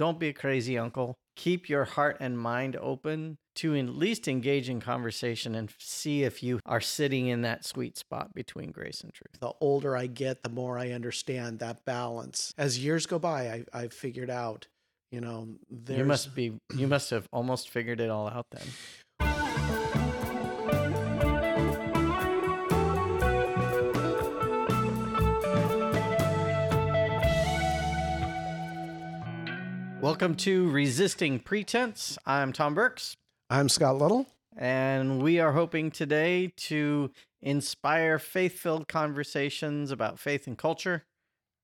don't be a crazy uncle. Keep your heart and mind open to at least engage in conversation and see if you are sitting in that sweet spot between grace and truth. The older I get, the more I understand that balance. As years go by, I, I've figured out, you know, there's... You must be, you must have almost figured it all out then. Welcome to Resisting Pretense. I'm Tom Burks. I'm Scott Little. And we are hoping today to inspire faith filled conversations about faith and culture.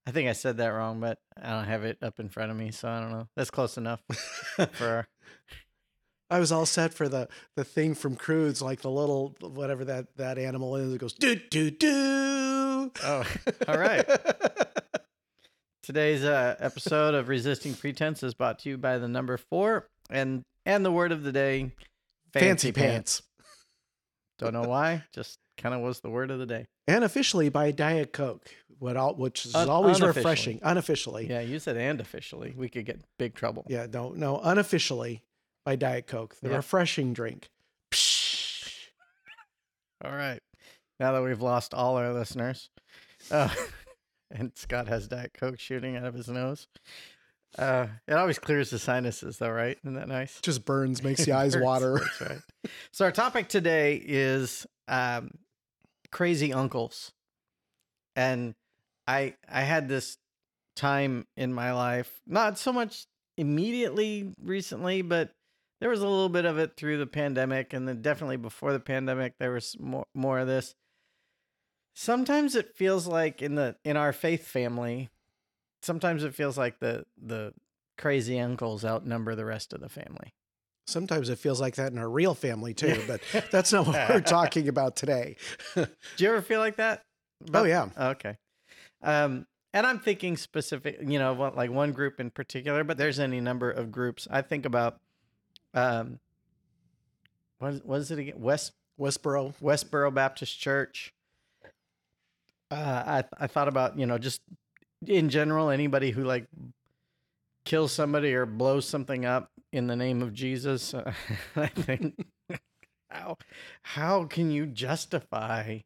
I think I said that wrong, but I don't have it up in front of me, so I don't know. That's close enough for. I was all set for the the thing from Croods, like the little whatever that that animal is. It goes do do do. Oh, all right. Today's uh, episode of Resisting Pretense is brought to you by the number four and and the word of the day, fancy, fancy pants. pants. Don't know why, just kind of was the word of the day. And officially by Diet Coke, what all, which is Un- always refreshing. Unofficially, yeah, you said and officially, we could get big trouble. Yeah, no, no, unofficially by Diet Coke, the yeah. refreshing drink. Psh. All right, now that we've lost all our listeners. Uh, and Scott has Diet Coke shooting out of his nose. Uh, it always clears the sinuses, though, right? Isn't that nice? Just burns, makes the eyes water. That's right. So our topic today is um, crazy uncles, and I I had this time in my life, not so much immediately recently, but there was a little bit of it through the pandemic, and then definitely before the pandemic, there was more more of this sometimes it feels like in the in our faith family sometimes it feels like the the crazy uncles outnumber the rest of the family. Sometimes it feels like that in our real family too but that's not what we're talking about today. Do you ever feel like that? About, oh yeah. Okay. Um and i'm thinking specific you know what like one group in particular but there's any number of groups. I think about um what is, what is it again? West westboro. Westboro baptist church uh, I I thought about you know just in general anybody who like kills somebody or blows something up in the name of Jesus. Uh, I think how how can you justify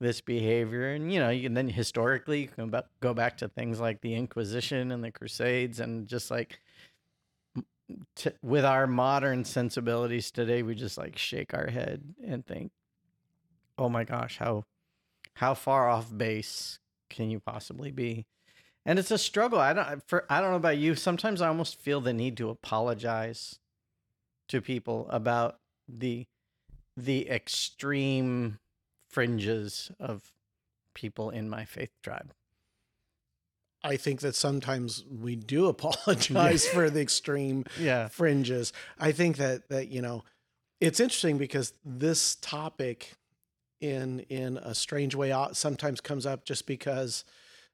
this behavior? And you know, you can then historically you can go back to things like the Inquisition and the Crusades, and just like t- with our modern sensibilities today, we just like shake our head and think, "Oh my gosh, how how far off base can you possibly be? And it's a struggle. I don't for I don't know about you. Sometimes I almost feel the need to apologize to people about the the extreme fringes of people in my faith tribe. I think that sometimes we do apologize for the extreme yeah. fringes. I think that that you know, it's interesting because this topic in in a strange way sometimes comes up just because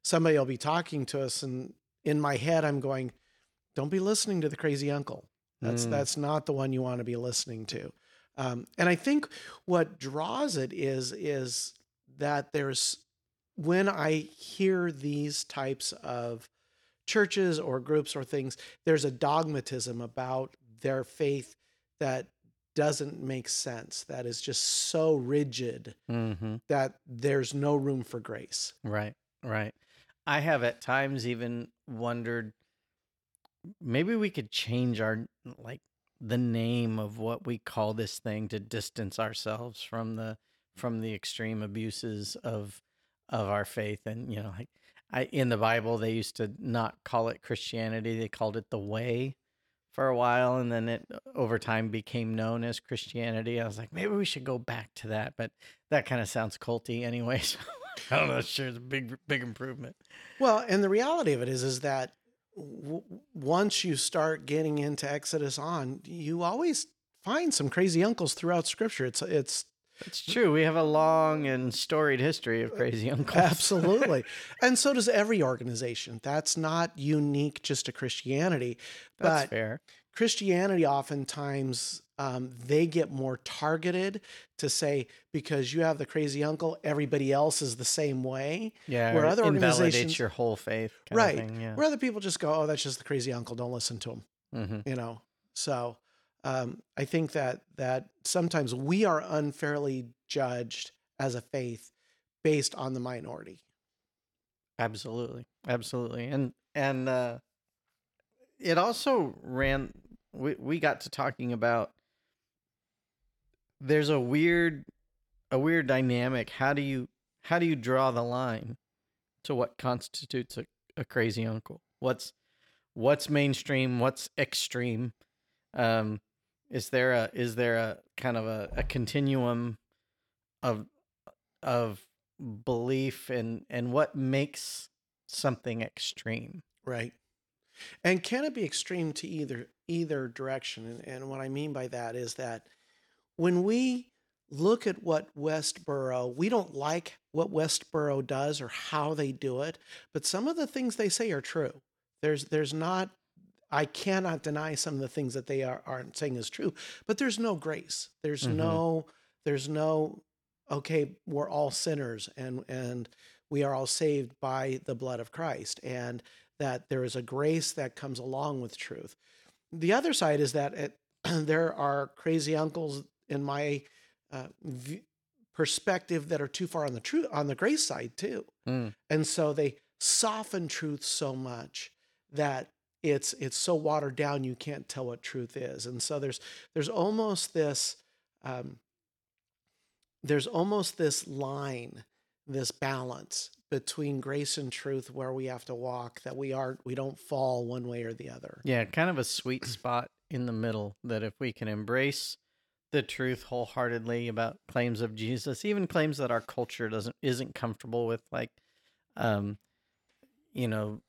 somebody will be talking to us and in my head I'm going don't be listening to the crazy uncle that's mm. that's not the one you want to be listening to um, and I think what draws it is is that there's when I hear these types of churches or groups or things there's a dogmatism about their faith that doesn't make sense, that is just so rigid mm-hmm. that there's no room for grace. Right, right. I have at times even wondered maybe we could change our like the name of what we call this thing to distance ourselves from the from the extreme abuses of of our faith and you know like I in the Bible they used to not call it Christianity they called it the way for a while and then it uh, over time became known as Christianity. I was like, maybe we should go back to that, but that kind of sounds culty anyway. So I don't know. Sure, it's a big, big improvement. Well, and the reality of it is, is that w- once you start getting into Exodus on, you always find some crazy uncles throughout Scripture. It's it's it's true. We have a long and storied history of crazy uncles. Absolutely. and so does every organization. That's not unique just to Christianity. That's fair. Christianity oftentimes um, they get more targeted to say because you have the crazy uncle, everybody else is the same way. Yeah, Where other invalidates organizations- your whole faith, Right. Thing, yeah. Where other people just go, oh, that's just the crazy uncle. Don't listen to him. hmm You know. So um, I think that that sometimes we are unfairly judged as a faith based on the minority. Absolutely, absolutely, and and uh, it also ran. We we got to talking about. There's a weird, a weird dynamic. How do you how do you draw the line to what constitutes a, a crazy uncle? What's what's mainstream? What's extreme? Um, is there a is there a kind of a, a continuum of of belief and and what makes something extreme Right. And can it be extreme to either either direction? And, and what I mean by that is that when we look at what Westboro, we don't like what Westboro does or how they do it, but some of the things they say are true. There's there's not I cannot deny some of the things that they are aren't saying is true, but there's no grace. There's Mhm. no there's no okay, we're all sinners and and we are all saved by the blood of Christ and that there is a grace that comes along with truth. The other side is that it, there are crazy uncles in my uh, v- perspective that are too far on the truth on the grace side too, Mm. and so they soften truth so much that it's it's so watered down you can't tell what truth is, and so there's there's almost this um, there's almost this line, this balance between grace and truth where we have to walk that we aren't we don't fall one way or the other. yeah kind of a sweet spot in the middle that if we can embrace the truth wholeheartedly about claims of jesus even claims that our culture doesn't isn't comfortable with like um you know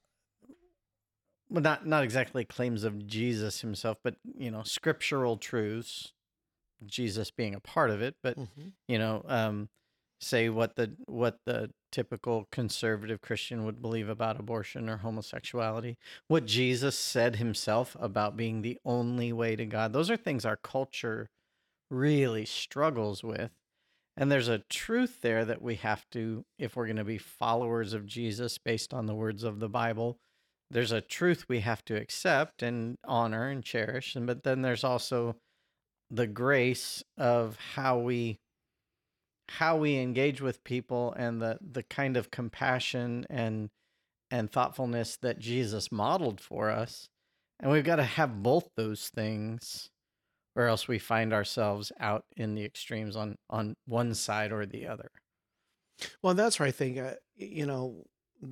well not not exactly claims of jesus himself but you know scriptural truths jesus being a part of it but Mhm. you know um say what the what the typical conservative christian would believe about abortion or homosexuality what jesus said himself about being the only way to god those are things our culture really struggles with and there's a truth there that we have to if we're going to be followers of jesus based on the words of the bible there's a truth we have to accept and honor and cherish and but then there's also the grace of how we how we engage with people and the the kind of compassion and and thoughtfulness that Jesus modeled for us. And we've got to have both those things or else we find ourselves out in the extremes on on one side or the other. Well, that's where I think uh, you know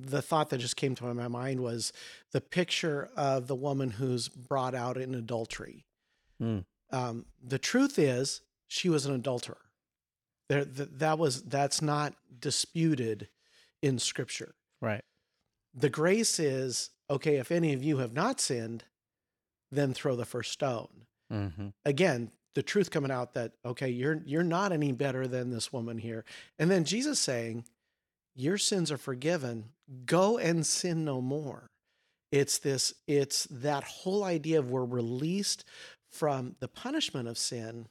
the thought that just came to my mind was the picture of the woman who's brought out in adultery. Hmm. Um, the truth is, she was an adulterer. There, th- that was that's not disputed in Scripture. Right. The grace is okay. If any of you have not sinned, then throw the first stone. Mm-hmm. Again, the truth coming out that okay, you're you're not any better than this woman here, and then Jesus saying, "Your sins are forgiven. Go and sin no more." It's this. It's that whole idea of we're released from the punishment of sin,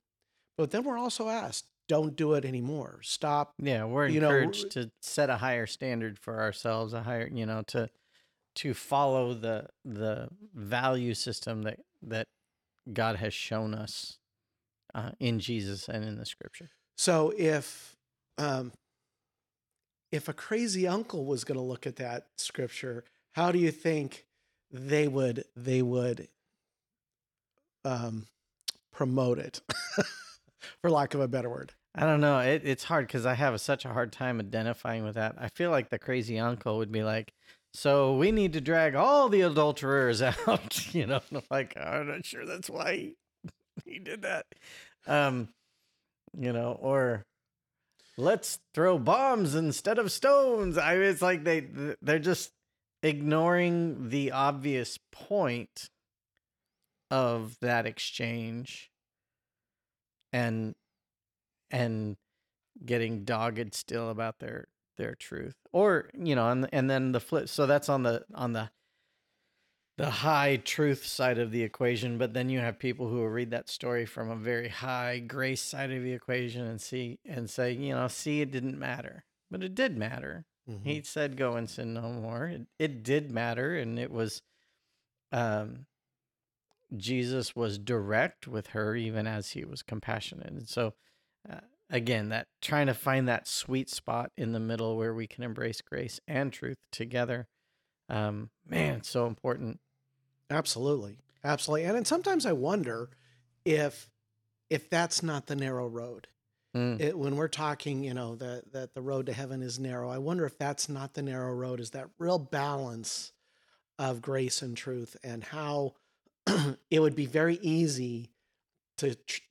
but then we're also asked, "Don't do it anymore. Stop." Yeah, we're You know, encouraged to set a higher standard for ourselves, a higher, you know, to to follow the the value system that that God has shown us uh, in Jesus and in the Scripture. So if um, if a crazy uncle was going to look at that scripture, how do you think they would they would um, promote it, for lack of a better word? I don't know. It, it's hard because I have such a hard time identifying with that. I feel like the crazy uncle would be like, "So we need to drag all the adulterers out," you know. like, I'm not sure that's why he, he did that. Um, you know, or let's throw bombs instead of stones. I mean, it's like they they're just ignoring the obvious point of that exchange and and getting dogged still about their their truth or you know and and then the flip so that's on the on the the high truth side of the equation, but then you have people who will read that story from a very high grace side of the equation and see and say, you know, see, it didn't matter, but it did matter. Mhm. He said, "Go and sin no more." It, it did matter, and it was, um, Jesus was direct with her, even as he was compassionate. And so, uh, again, that trying to find that sweet spot in the middle where we can embrace grace and truth together, um, man, it's so important. Absolutely. Absolutely. And then sometimes I wonder if if that's not the narrow road. Mm. It, when we're talking, you know, that that the road to heaven is narrow, I wonder if that's not the narrow road, is that real balance of grace and truth and how it would be very easy to tr-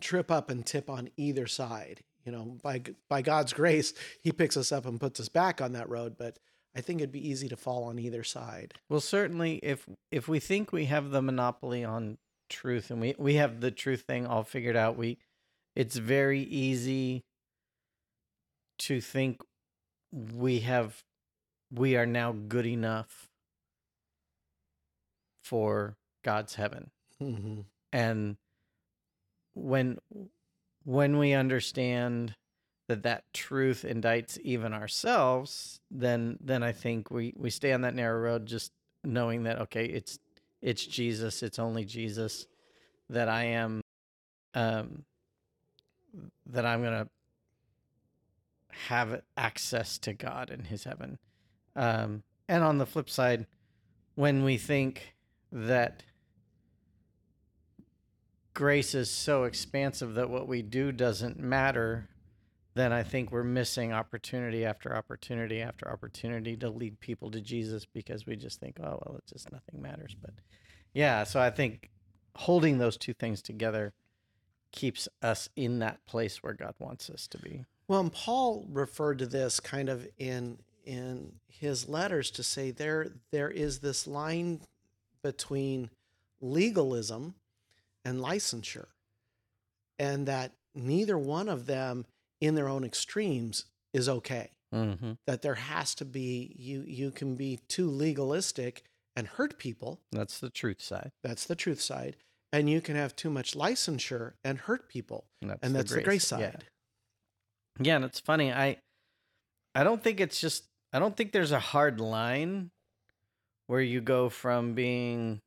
trip up and tip on either side. You know, by by God's grace, he picks us up and puts us back on that road, but I think it'd be easy to fall on either side. Well, certainly, if if we think we have the monopoly on truth and we we have the truth thing all figured out, we it's very easy to think we have we are now good enough for God's heaven. Mm-hmm. And when when we understand that that truth indicts even ourselves, then then I think we we stay on that narrow road, just knowing that okay, it's it's Jesus, it's only Jesus that I am, um, that I'm gonna have access to God in His heaven. Um, and on the flip side, when we think that grace is so expansive that what we do doesn't matter, then I think we're missing opportunity after opportunity after opportunity to lead people to Jesus because we just think, oh, well, it's just nothing matters. But yeah, so I think holding those two things together keeps us in that place where God wants us to be. Well, and Paul referred to this kind of in in his letters to say there there is this line between legalism and licensure, and that neither one of them in their own extremes is okay. Mm-hmm. That there has to be you you can be too legalistic and hurt people. That's the truth side. That's the truth side. And you can have too much licensure and hurt people. And that's, and that's the grace Yeah. side. Yeah, and it's funny. I I don't think it's just I don't think there's a hard line where you go from being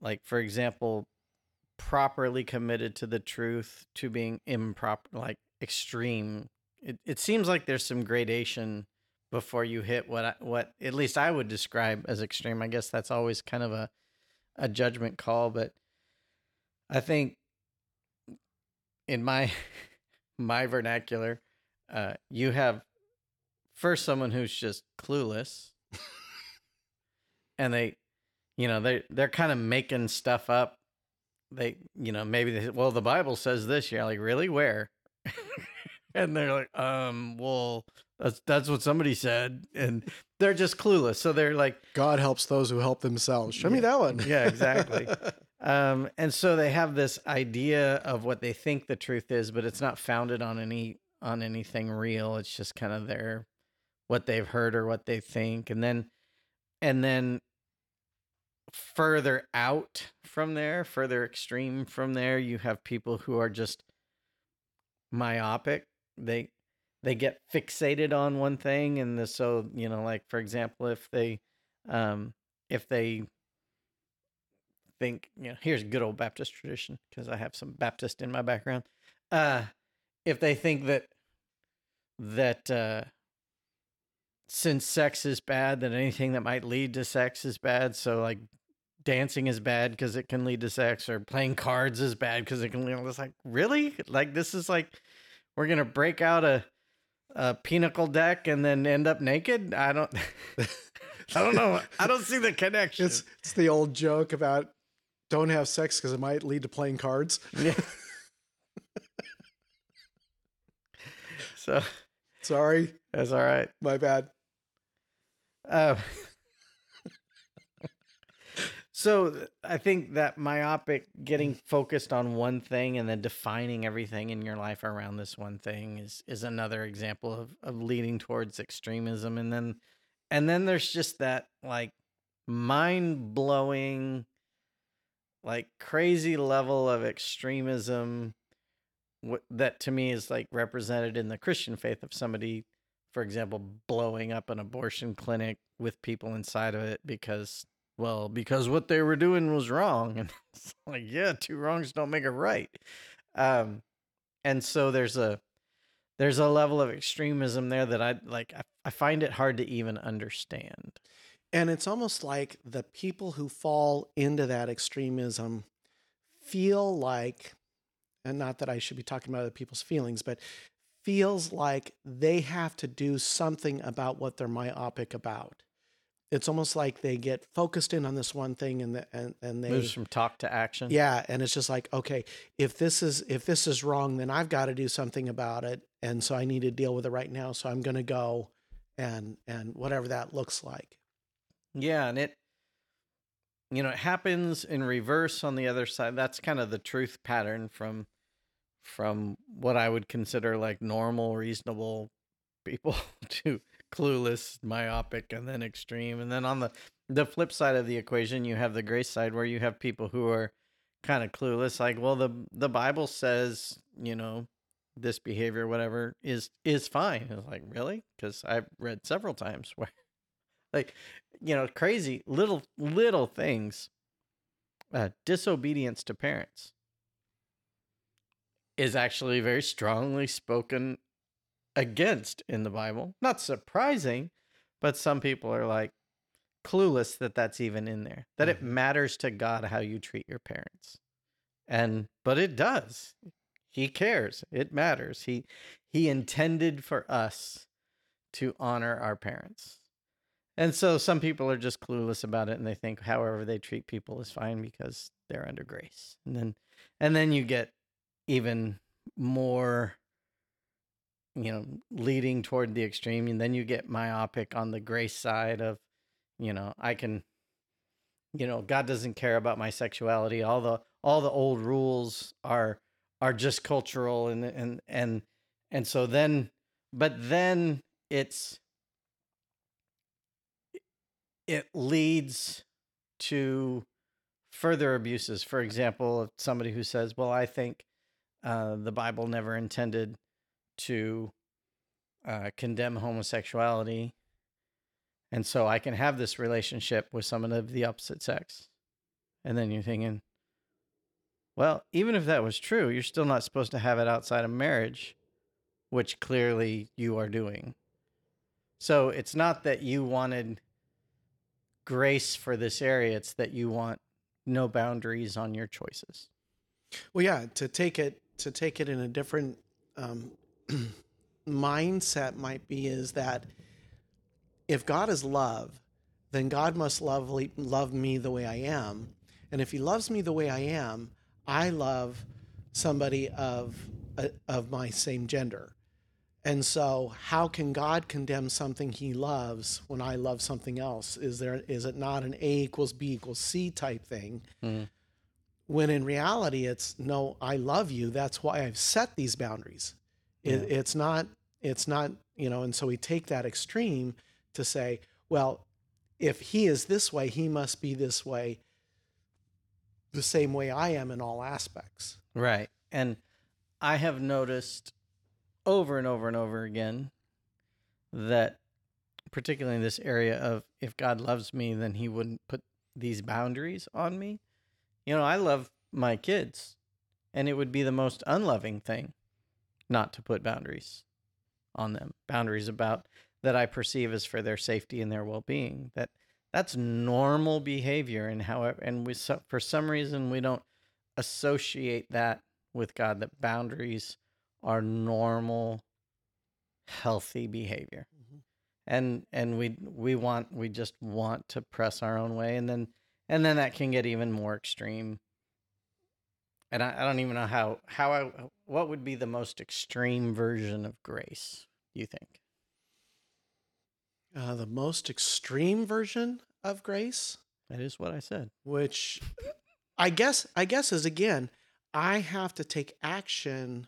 like for example properly committed to the truth to being improper like extreme. It it seems like there's some gradation before you hit what I, what at least I would describe as extreme. I guess that's always kind of a a judgment call, but I think in my my vernacular, uh, you have first someone who's just clueless, and they, you know, they they're kind of making stuff up. They, you know, maybe they, well, the Bible says this. You're like, really, where? and they're like, um, well, that's that's what somebody said, and they're just clueless. So they're like, God helps those who help themselves. Show me that one. Yeah, exactly. Um, and so they have this idea of what they think the truth is, but it's not founded on any on anything real. It's just kind of their what they've heard or what they think, and then and then further out from there, further extreme from there, you have people who are just myopic. They they get fixated on one thing, and the, so you know, like for example, if they um, if they think you know here's good old baptist tradition because i have some baptist in my background uh if they think that that uh since sex is bad that anything that might lead to sex is bad so like dancing is bad because it can lead to sex or playing cards is bad because it can lead it's like really like this is like we're gonna break out a a pinochle deck and then end up naked i don't i don't know i don't see the connection It's it's the old joke about don't have sex because it might lead to playing cards. Yeah. so Sorry, that's all right. my bad. Uh, so I think that myopic, getting focused on one thing and then defining everything in your life around this one thing is is another example of of leading towards extremism. And then and then there's just that like mind blowing, like crazy level of extremism that to me is like represented in the Christian faith of somebody, for example, blowing up an abortion clinic with people inside of it because, well, because what they were doing was wrong. And it's like, yeah, two wrongs don't make it right. Um, and so there's a there's a level of extremism there that I like. I, I find it hard to even understand. And it's almost like the people who fall into that extremism feel like, and not that I should be talking about other people's feelings, but feels like they have to do something about what they're myopic about. It's almost like they get focused in on this one thing and the, and and they Moves from talk to action. yeah, and it's just like okay, if this is if this is wrong, then I've got to do something about it, and so I need to deal with it right now. So I'm going to go and and whatever that looks like. Yeah, and it you know, it happens in reverse on the other side. That's kind of the truth pattern from from what I would consider like normal, reasonable people to clueless, myopic, and then extreme. And then on the the flip side of the equation, you have the grace side where you have people who are kind of clueless, like, well, the the Bible says, you know, this behavior, whatever, is is fine. It's like, really? Because I've read several times where like you know crazy little little things uh, disobedience to parents is actually very strongly spoken against in the bible not surprising but some people are like clueless that that's even in there that it Mhm. matters to god how you treat your parents. And but it does. He cares. It matters. He he intended for us to honor our parents. And so some people are just clueless about it and they think however they treat people is fine because they're under grace. And then and then you get even more you know leading toward the extreme and then you get myopic on the grace side of you know I can you know God doesn't care about my sexuality all the all the old rules are are just cultural and and and and so then but then it's it leads to further abuses. For example, somebody who says, "Well, I think uh, the Bible never intended to uh, condemn homosexuality, and so I can have this relationship with someone of the opposite sex," and then you're thinking, "Well, even if that was true, you're still not supposed to have it outside of marriage, which clearly you are doing." So it's not that you wanted grace for this area it's that you want no boundaries on your choices Well, yeah, to take it to take it in a different um, mindset might be is that if God is love, then God must love love me the way I am, and if He loves me the way I am, I love somebody of uh, of my same gender. And so, how can God condemn something He loves when I love something else? Is there is it not an A equals B equals C type thing? Mhm. When in reality, it's no, I love you. That's why I've set these boundaries. It, Yeah. It's not. It's not. You know. And so we take that extreme to say, well, if He is this way, He must be this way, the same way I am in all aspects. right and i have noticed over and over and over again that particularly in this area of if god loves me then he wouldn't put these boundaries on me you know i love my kids and it would be the most unloving thing not to put boundaries on them. Boundaries about that i perceive as for their safety and their well-being. That that's normal behavior and however and we so- for some reason we don't associate that with god that boundaries are normal healthy behavior. Mhm. and and we we want we just want to press our own way and then and then that can get even more extreme and I, I don't even know how how I what would be the most extreme version of grace you think? Uh, the most extreme version of grace, that is what I said. Which I guess I guess is again, I have to take action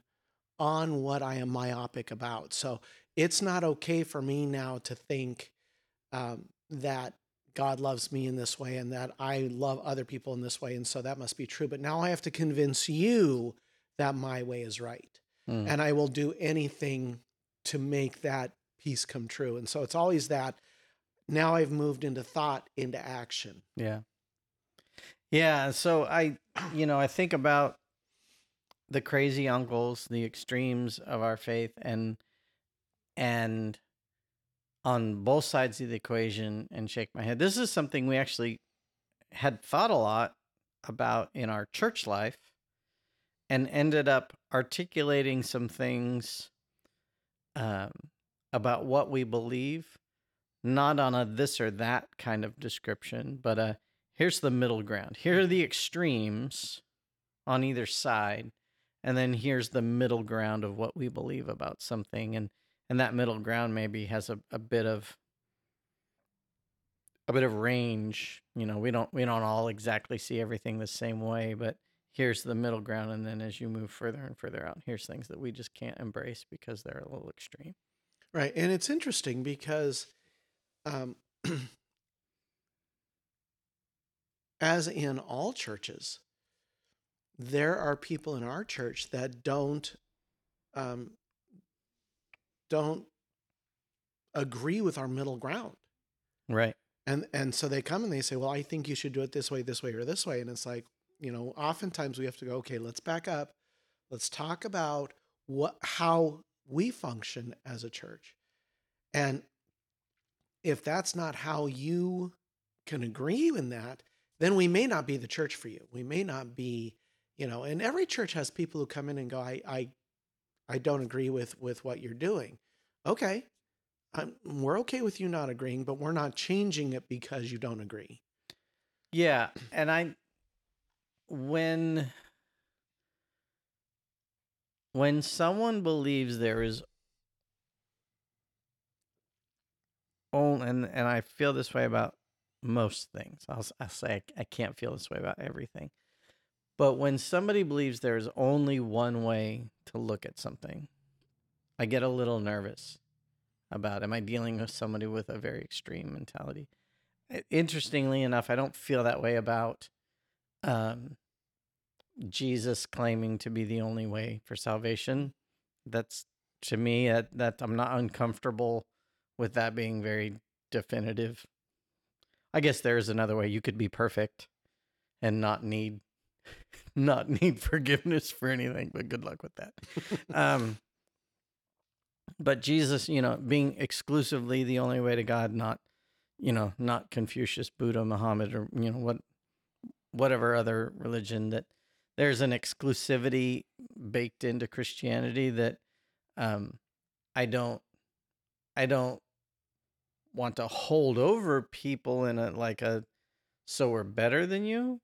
on what I am myopic about. So it's not okay for me now to think um, that God loves me in this way and that I love other people in this way. And so that must be true. But now I have to convince you that my way is right. Mm. And I will do anything to make that piece come true. And so it's always that now I've moved into thought into action. Yeah. Yeah. So I, you know, I think about the crazy uncles, the extremes of our faith, and, and, on both sides of the equation and shake my head. This is something we actually had thought a lot about in our church life and ended up articulating some things um, about what we believe, not on a this or that kind of description, but a here's the middle ground. Here are the extremes on either side. And then here's the middle ground of what we believe about something. And and that middle ground maybe has a, a bit of a bit of range you know we don't we don't all exactly see everything the same way but here's the middle ground and then as you move further and further out here's things that we just can't embrace because they're a little extreme Right. And it's interesting because um, as in all churches, there are people in our church that don't um, don't agree with our middle ground. right And and so they come and they say, "Well, I think you should do it this way, this way, or this way." And it's like, you know, oftentimes we have to go, "Okay, let's back up. Let's talk about what how we function as a church." And if that's not how you can agree in that, then we may not be the church for you. We may not be, you know, and every church has people who come in and go, "I I I don't agree with with what you're doing." Okay. I'm, we're okay with you not agreeing, but we're not changing it because you don't agree. yeah and i when when someone believes there is only and and i feel this way about most things i'll, I'll say I, I can't feel this way about everything but when somebody believes there's only one way to look at something i get a little nervous about am i dealing with somebody with a very extreme mentality? Interestingly enough i don't feel that way about um, jesus claiming to be the only way for salvation. That's to me that, that i'm not uncomfortable with that being very definitive. I guess there is another way. You could be perfect and not need not need forgiveness for anything but good luck with that. Um but jesus you know being exclusively the only way to god not you know not confucius buddha muhammad or you know what whatever other religion that there's an exclusivity baked into christianity that um i don't i don't want to hold over people in a like a so we're better than you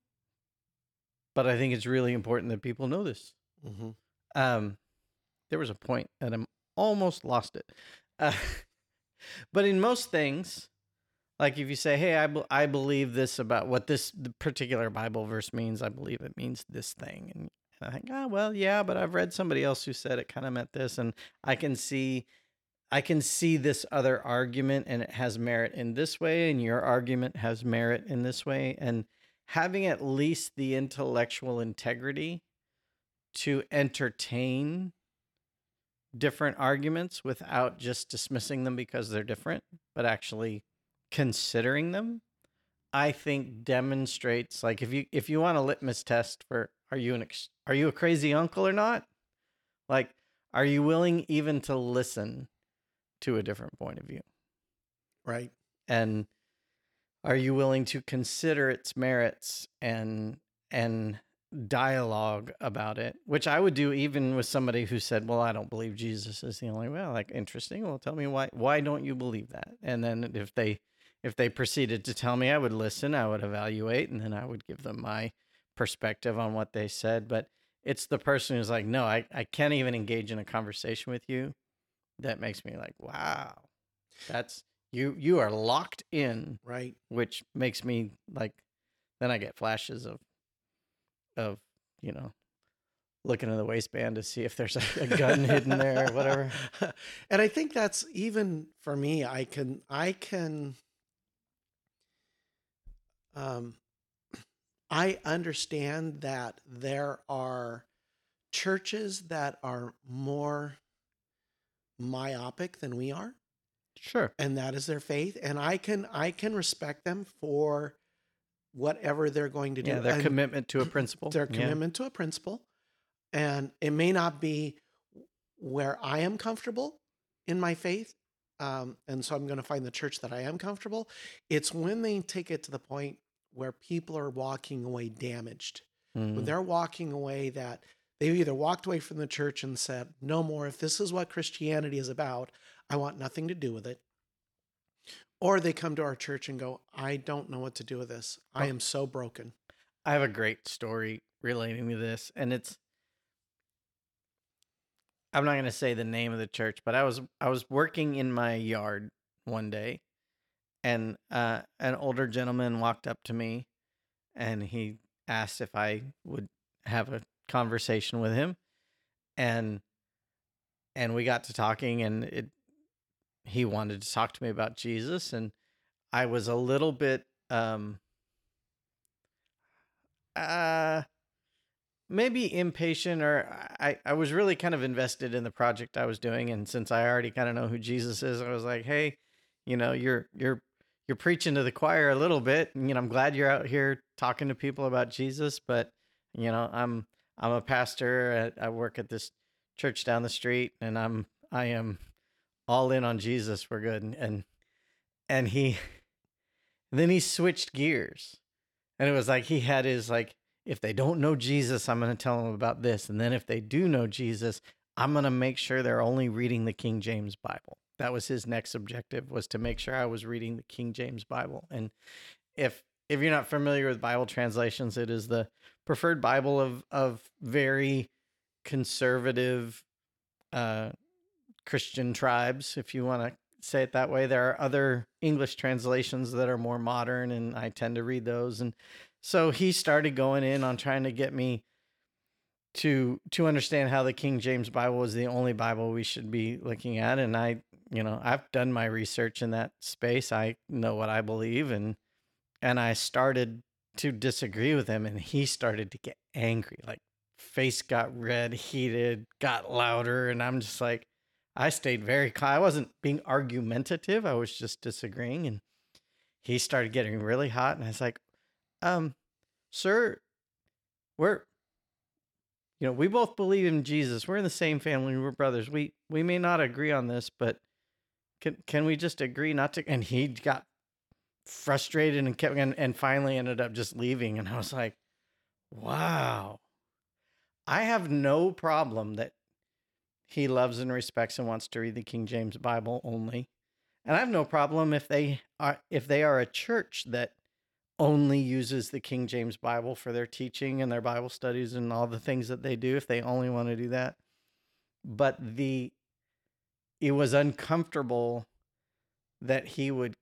but i think it's really important that people know this Mm-hmm. um there was a point that i'm almost lost it uh, but in most things like if you say hey I, be- I believe this about what this particular bible verse means i believe it means this thing and, and i think ah well yeah but i've read somebody else who said it kind of meant this and i can see i can see this other argument and it has merit in this way and your argument has merit in this way and having at least the intellectual integrity to entertain different arguments without just dismissing them because they're different, but actually considering them, I think demonstrates like if you if you want a litmus test for are you an ex- are you a crazy uncle or not? Like are you willing even to listen to a different point of view? Right. and are you willing to consider its merits and and dialogue about it? Which i would do even with somebody who said well i don't believe jesus is the only way. Like interesting. Well tell me why why don't you believe that? And then if they if they proceeded to tell me i would listen i would evaluate and then i would give them my perspective on what they said. But it's the person who's like no i, I can't even engage in a conversation with you. That makes me like wow. That's you you are locked in Right. which makes me like then i get flashes of of you know looking in the waistband to see if there's a, a gun hidden there or whatever and I think that's even for me, I can I can um, I understand that there are churches that are more myopic than we are Sure. and that is their faith and i can i can respect them for whatever they're going to do Yeah, their and commitment to a principle. their Yeah. commitment to a principle and it may not be where i am comfortable in my faith um, and so i'm going to find the church that i am comfortable it's when they take it to the point where people are walking away damaged when Mm. they're walking away that they've either walked away from the church and said no more if this is what christianity is about i want nothing to do with it. Or they come to our church and go i don't know what to do with this. I Oh. am so broken. I have a great story relating to this, and it's I'm not going to say the name of the church, but I was I was working in my yard one day, and uh, an older gentleman walked up to me, and he asked if I would have a conversation with him, and and we got to talking, and it he wanted to talk to me about Jesus, and I was a little bit um uh maybe impatient or I, I was really kind of invested in the project I was doing and since I already kind of know who Jesus is, I was like, hey, you know, you're you're you're preaching to the choir a little bit. And, you know, I'm glad you're out here talking to people about Jesus, but you know, I'm I'm a pastor. I, I work at this church down the street and I'm I am all in on Jesus. We're good. And and, and he then he switched gears. And it was like he had his like, if they don't know Jesus, I'm going to tell them about this. And then if they do know Jesus, I'm going to make sure they're only reading the King James Bible. That was his next objective was to make sure I was reading the King James Bible. And if if you're not familiar with Bible translations, it is the preferred Bible of of very conservative uh Christian tribes, if you want to say it that way. There are other English translations that are more modern, and I tend to read those. And so he started going in on trying to get me to to understand how the King James Bible was the only Bible we should be looking at. And I, you know, I've done my research in that space. I know what I believe, and and I started to disagree with him, and he started to get angry, like face got red, heated, got louder, and I'm just like. I stayed very calm. I wasn't being argumentative. I was just disagreeing. And he started getting really hot. And I was like, um, sir, we're, you know, we both believe in Jesus. We're in the same family. We're brothers. We, we may not agree on this, but can, can we just agree not to? And he got frustrated and kept, and, and finally ended up just leaving. And I was like, wow, I have no problem that he loves and respects and wants to read the King James Bible only. And I have no problem if they are if they are a church that only uses the King James Bible for their teaching and their Bible studies and all the things that they do if they only want to do that. But the it was uncomfortable that he would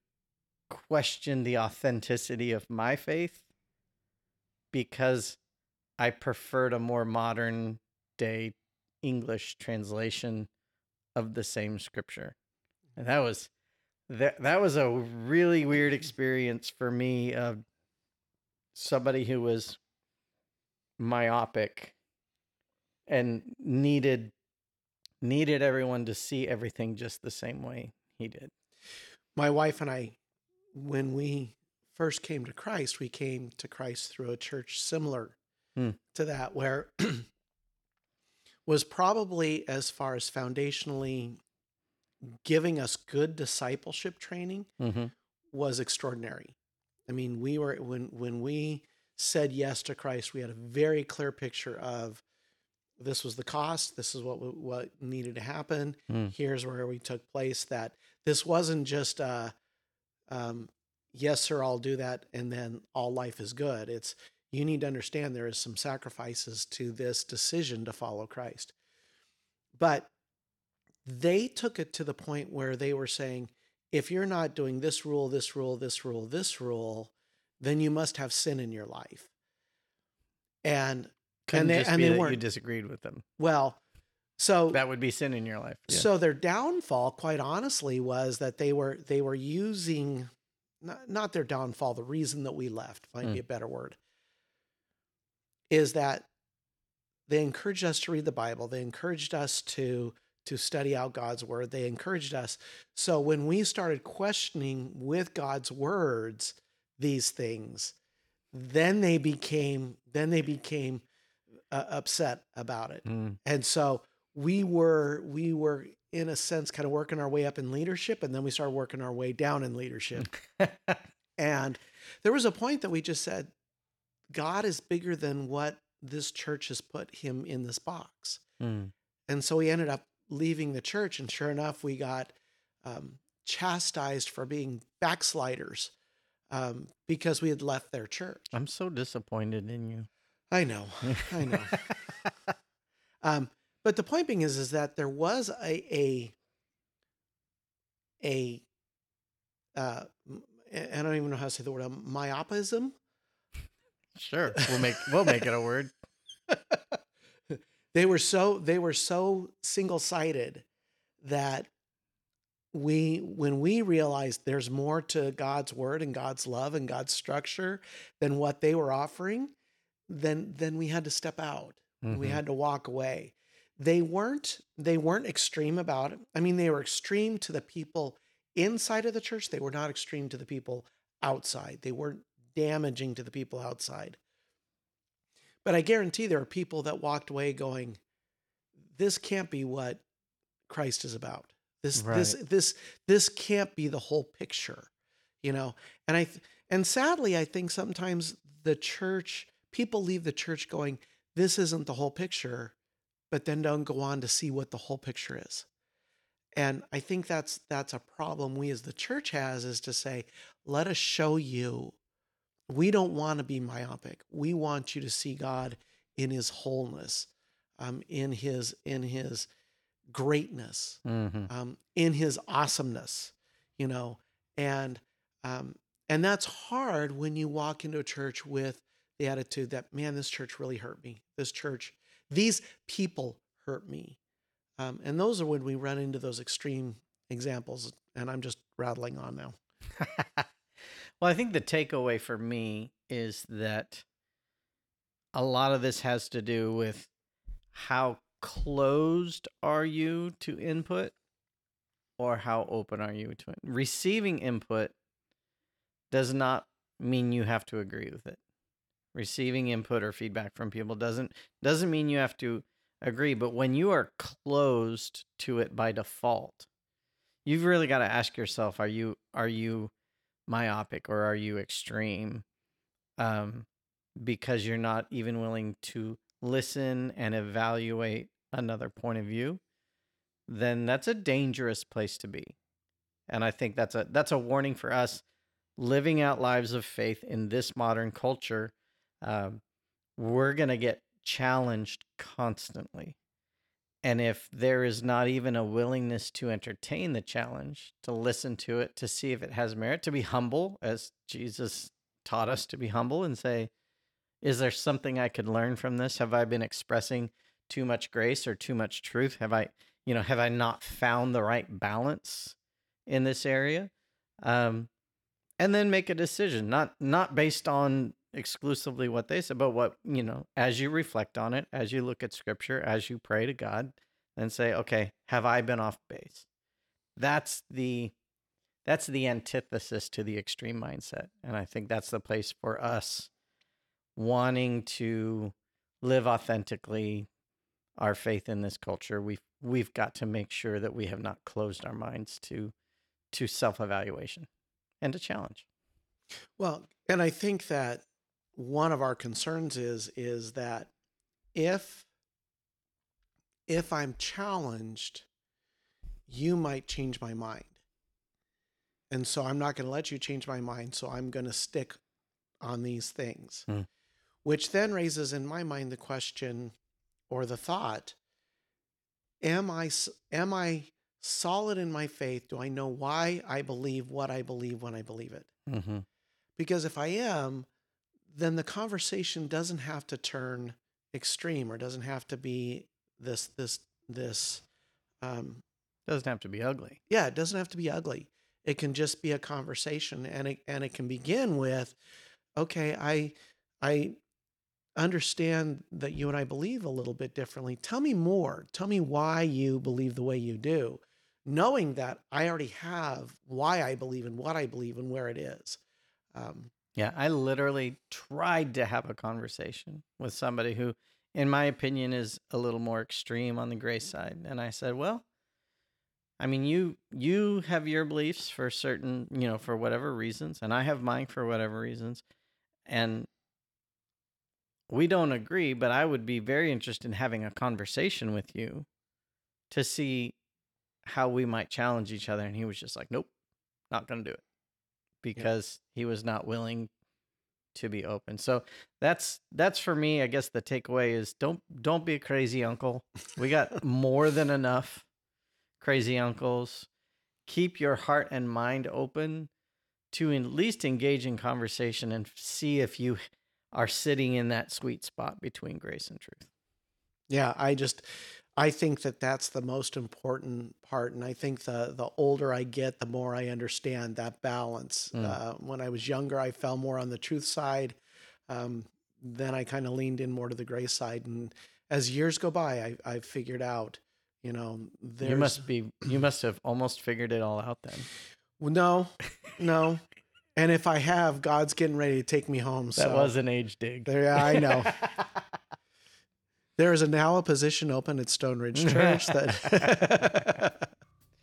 question the authenticity of my faith because I preferred a more modern day English translation of the same scripture. And that was that that was a really weird experience for me of somebody who was myopic and needed needed everyone to see everything just the same way he did. my wife and i when we first came to christ we came to christ through a church similar Hmm. to that where was probably as far as foundationally giving us good discipleship training Mm-hmm. was extraordinary. I mean, we were when when we said yes to Christ, we had a very clear picture of this was the cost, this is what what needed to happen. Mm. Here's where we took place. That this wasn't just uh, um, yes, sir, I'll do that, and then all life is good. It's you need to understand there is some sacrifices to this decision to follow Christ. But they took it to the point where they were saying, if you're not doing this rule, this rule, this rule, this rule, then you must have sin in your life. And Couldn't they- just and they weren't. You disagreed with them. well, so That would be sin in your life. Yeah. so their downfall, quite honestly, was that they were they were using not, not their downfall, the reason that we left might Mm. be a better word, is that they encouraged us to read the Bible. They encouraged us to to study out God's word. They encouraged us. So when we started questioning with God's words these things, then they became then they became uh, upset about it. Mm. And so we were we were in a sense kind of working our way up in leadership and then we started working our way down in leadership. and there was a point that we just said God is bigger than what this church has put him in this box. Mm. And so we ended up leaving the church and sure enough we got um, chastised for being backsliders um, because we had left their church. I'm so disappointed in you. I know. I know. Um, but the point being is, is that there was a a a uh, I don't even know how to say the word um, myopism. Sure, we'll make we'll make it a word. they were so they were so single sided that we when we realized there's more to God's word and God's love and God's structure than what they were offering, then then we had to step out. we Mhm. had to walk away they weren't they weren't extreme about it i mean they were extreme to the people inside of the church they were not extreme to the people outside they weren't damaging to the people outside. But i guarantee there are people that walked away going this can't be what christ is about. This this this this can't be the whole picture you know? And i th- and sadly i think sometimes the church people leave the church going this isn't the whole picture but then don't go on to see what the whole picture is. And i think that's that's a problem we as the church has is to say let us show you we don't want to be myopic we want you to see god in his wholeness um, in his in his greatness Mhm. um, in his awesomeness, you know, and um, and that's hard when you walk into a church with the attitude that man, this church really hurt me. This church, these people hurt me, um, and those are when we run into those extreme examples. And I'm just rattling on now. well, I think the takeaway for me is that a lot of this has to do with how closed are you to input or how open are you to it. Receiving input does not mean you have to agree with it. Receiving input or feedback from people doesn't doesn't mean you have to agree, but when you are closed to it by default, you've really got to ask yourself are you are you myopic or are you extreme um because you're not even willing to listen and evaluate another point of view then that's a dangerous place to be. And i think that's a that's a warning for us living out lives of faith in this modern culture um, we're going to get challenged constantly and if there is not even a willingness to entertain the challenge, to listen to it, to see if it has merit, to be humble, as Jesus taught us to be humble and say, Is there something I could learn from this? Have I been expressing too much grace or too much truth? Have I, you know, have I not found the right balance in this area? Um, and then make a decision, not not based on exclusively what they said, but what, you know, as you reflect on it, as you look at scripture, as you pray to God, and say, okay, have I been off base? That's the that's the antithesis to the extreme mindset. And I think that's the place for us wanting to live authentically our faith in this culture. We've we've got to make sure that we have not closed our minds to to self-evaluation and to challenge. Well, and I think that one of our concerns is is that if if I'm challenged, you might change my mind. And so I'm not going to let you change my mind, so I'm going to stick on these things. Hmm. Which then raises in my mind the question or the thought, am I am I solid in my faith? Do I know why I believe what I believe when I believe it? Mm-hmm. Because if I am, then the conversation doesn't have to turn extreme or doesn't have to be this this this um Doesn't have to be ugly. yeah, it doesn't have to be ugly. It can just be a conversation, and it and it can begin with, "Okay, I I understand that you and I believe a little bit differently. Tell me more. Tell me why you believe the way you do." Knowing that I already have why I believe and what I believe and where it is. Um, Yeah, I literally tried to have a conversation with somebody who, in my opinion, is a little more extreme on the gray side. And I said, Well, I mean, you you have your beliefs for certain, you know, for whatever reasons, and I have mine for whatever reasons. And we don't agree, but I would be very interested in having a conversation with you to see how we might challenge each other. And he was just like, Nope, not gonna do it. Because he was not willing to be open. So that's that's for me, I guess the takeaway is don't don't be a crazy uncle. We got more than enough crazy uncles. Keep your heart and mind open to at least engage in conversation and see if you are sitting in that sweet spot between grace and truth. Yeah, I just I think that that's the most important part, and I think the the older I get, the more I understand that balance. Mm. Uh, when I was younger, I fell more on the truth side. Um, then I kind of leaned in more to the gray side, and as years go by, I I figured out, you know, there's You must be you must have almost figured it all out then. Well, no, no, and if I have, God's getting ready to take me home. That so was an age dig. there. Yeah, I know. There is a now a position open at Stone Ridge Church that.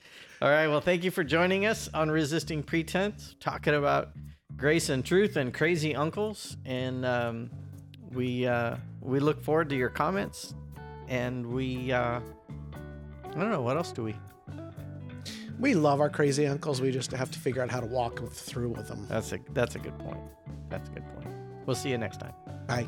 All right. Well, thank you for joining us on Resisting Pretense, talking about grace and truth and crazy uncles. And um, we uh, we look forward to your comments. And we uh, I don't know what else do we. we love our crazy uncles. We just have to figure out how to walk through with them. That's a that's a good point. That's a good point. We'll see you next time. Bye.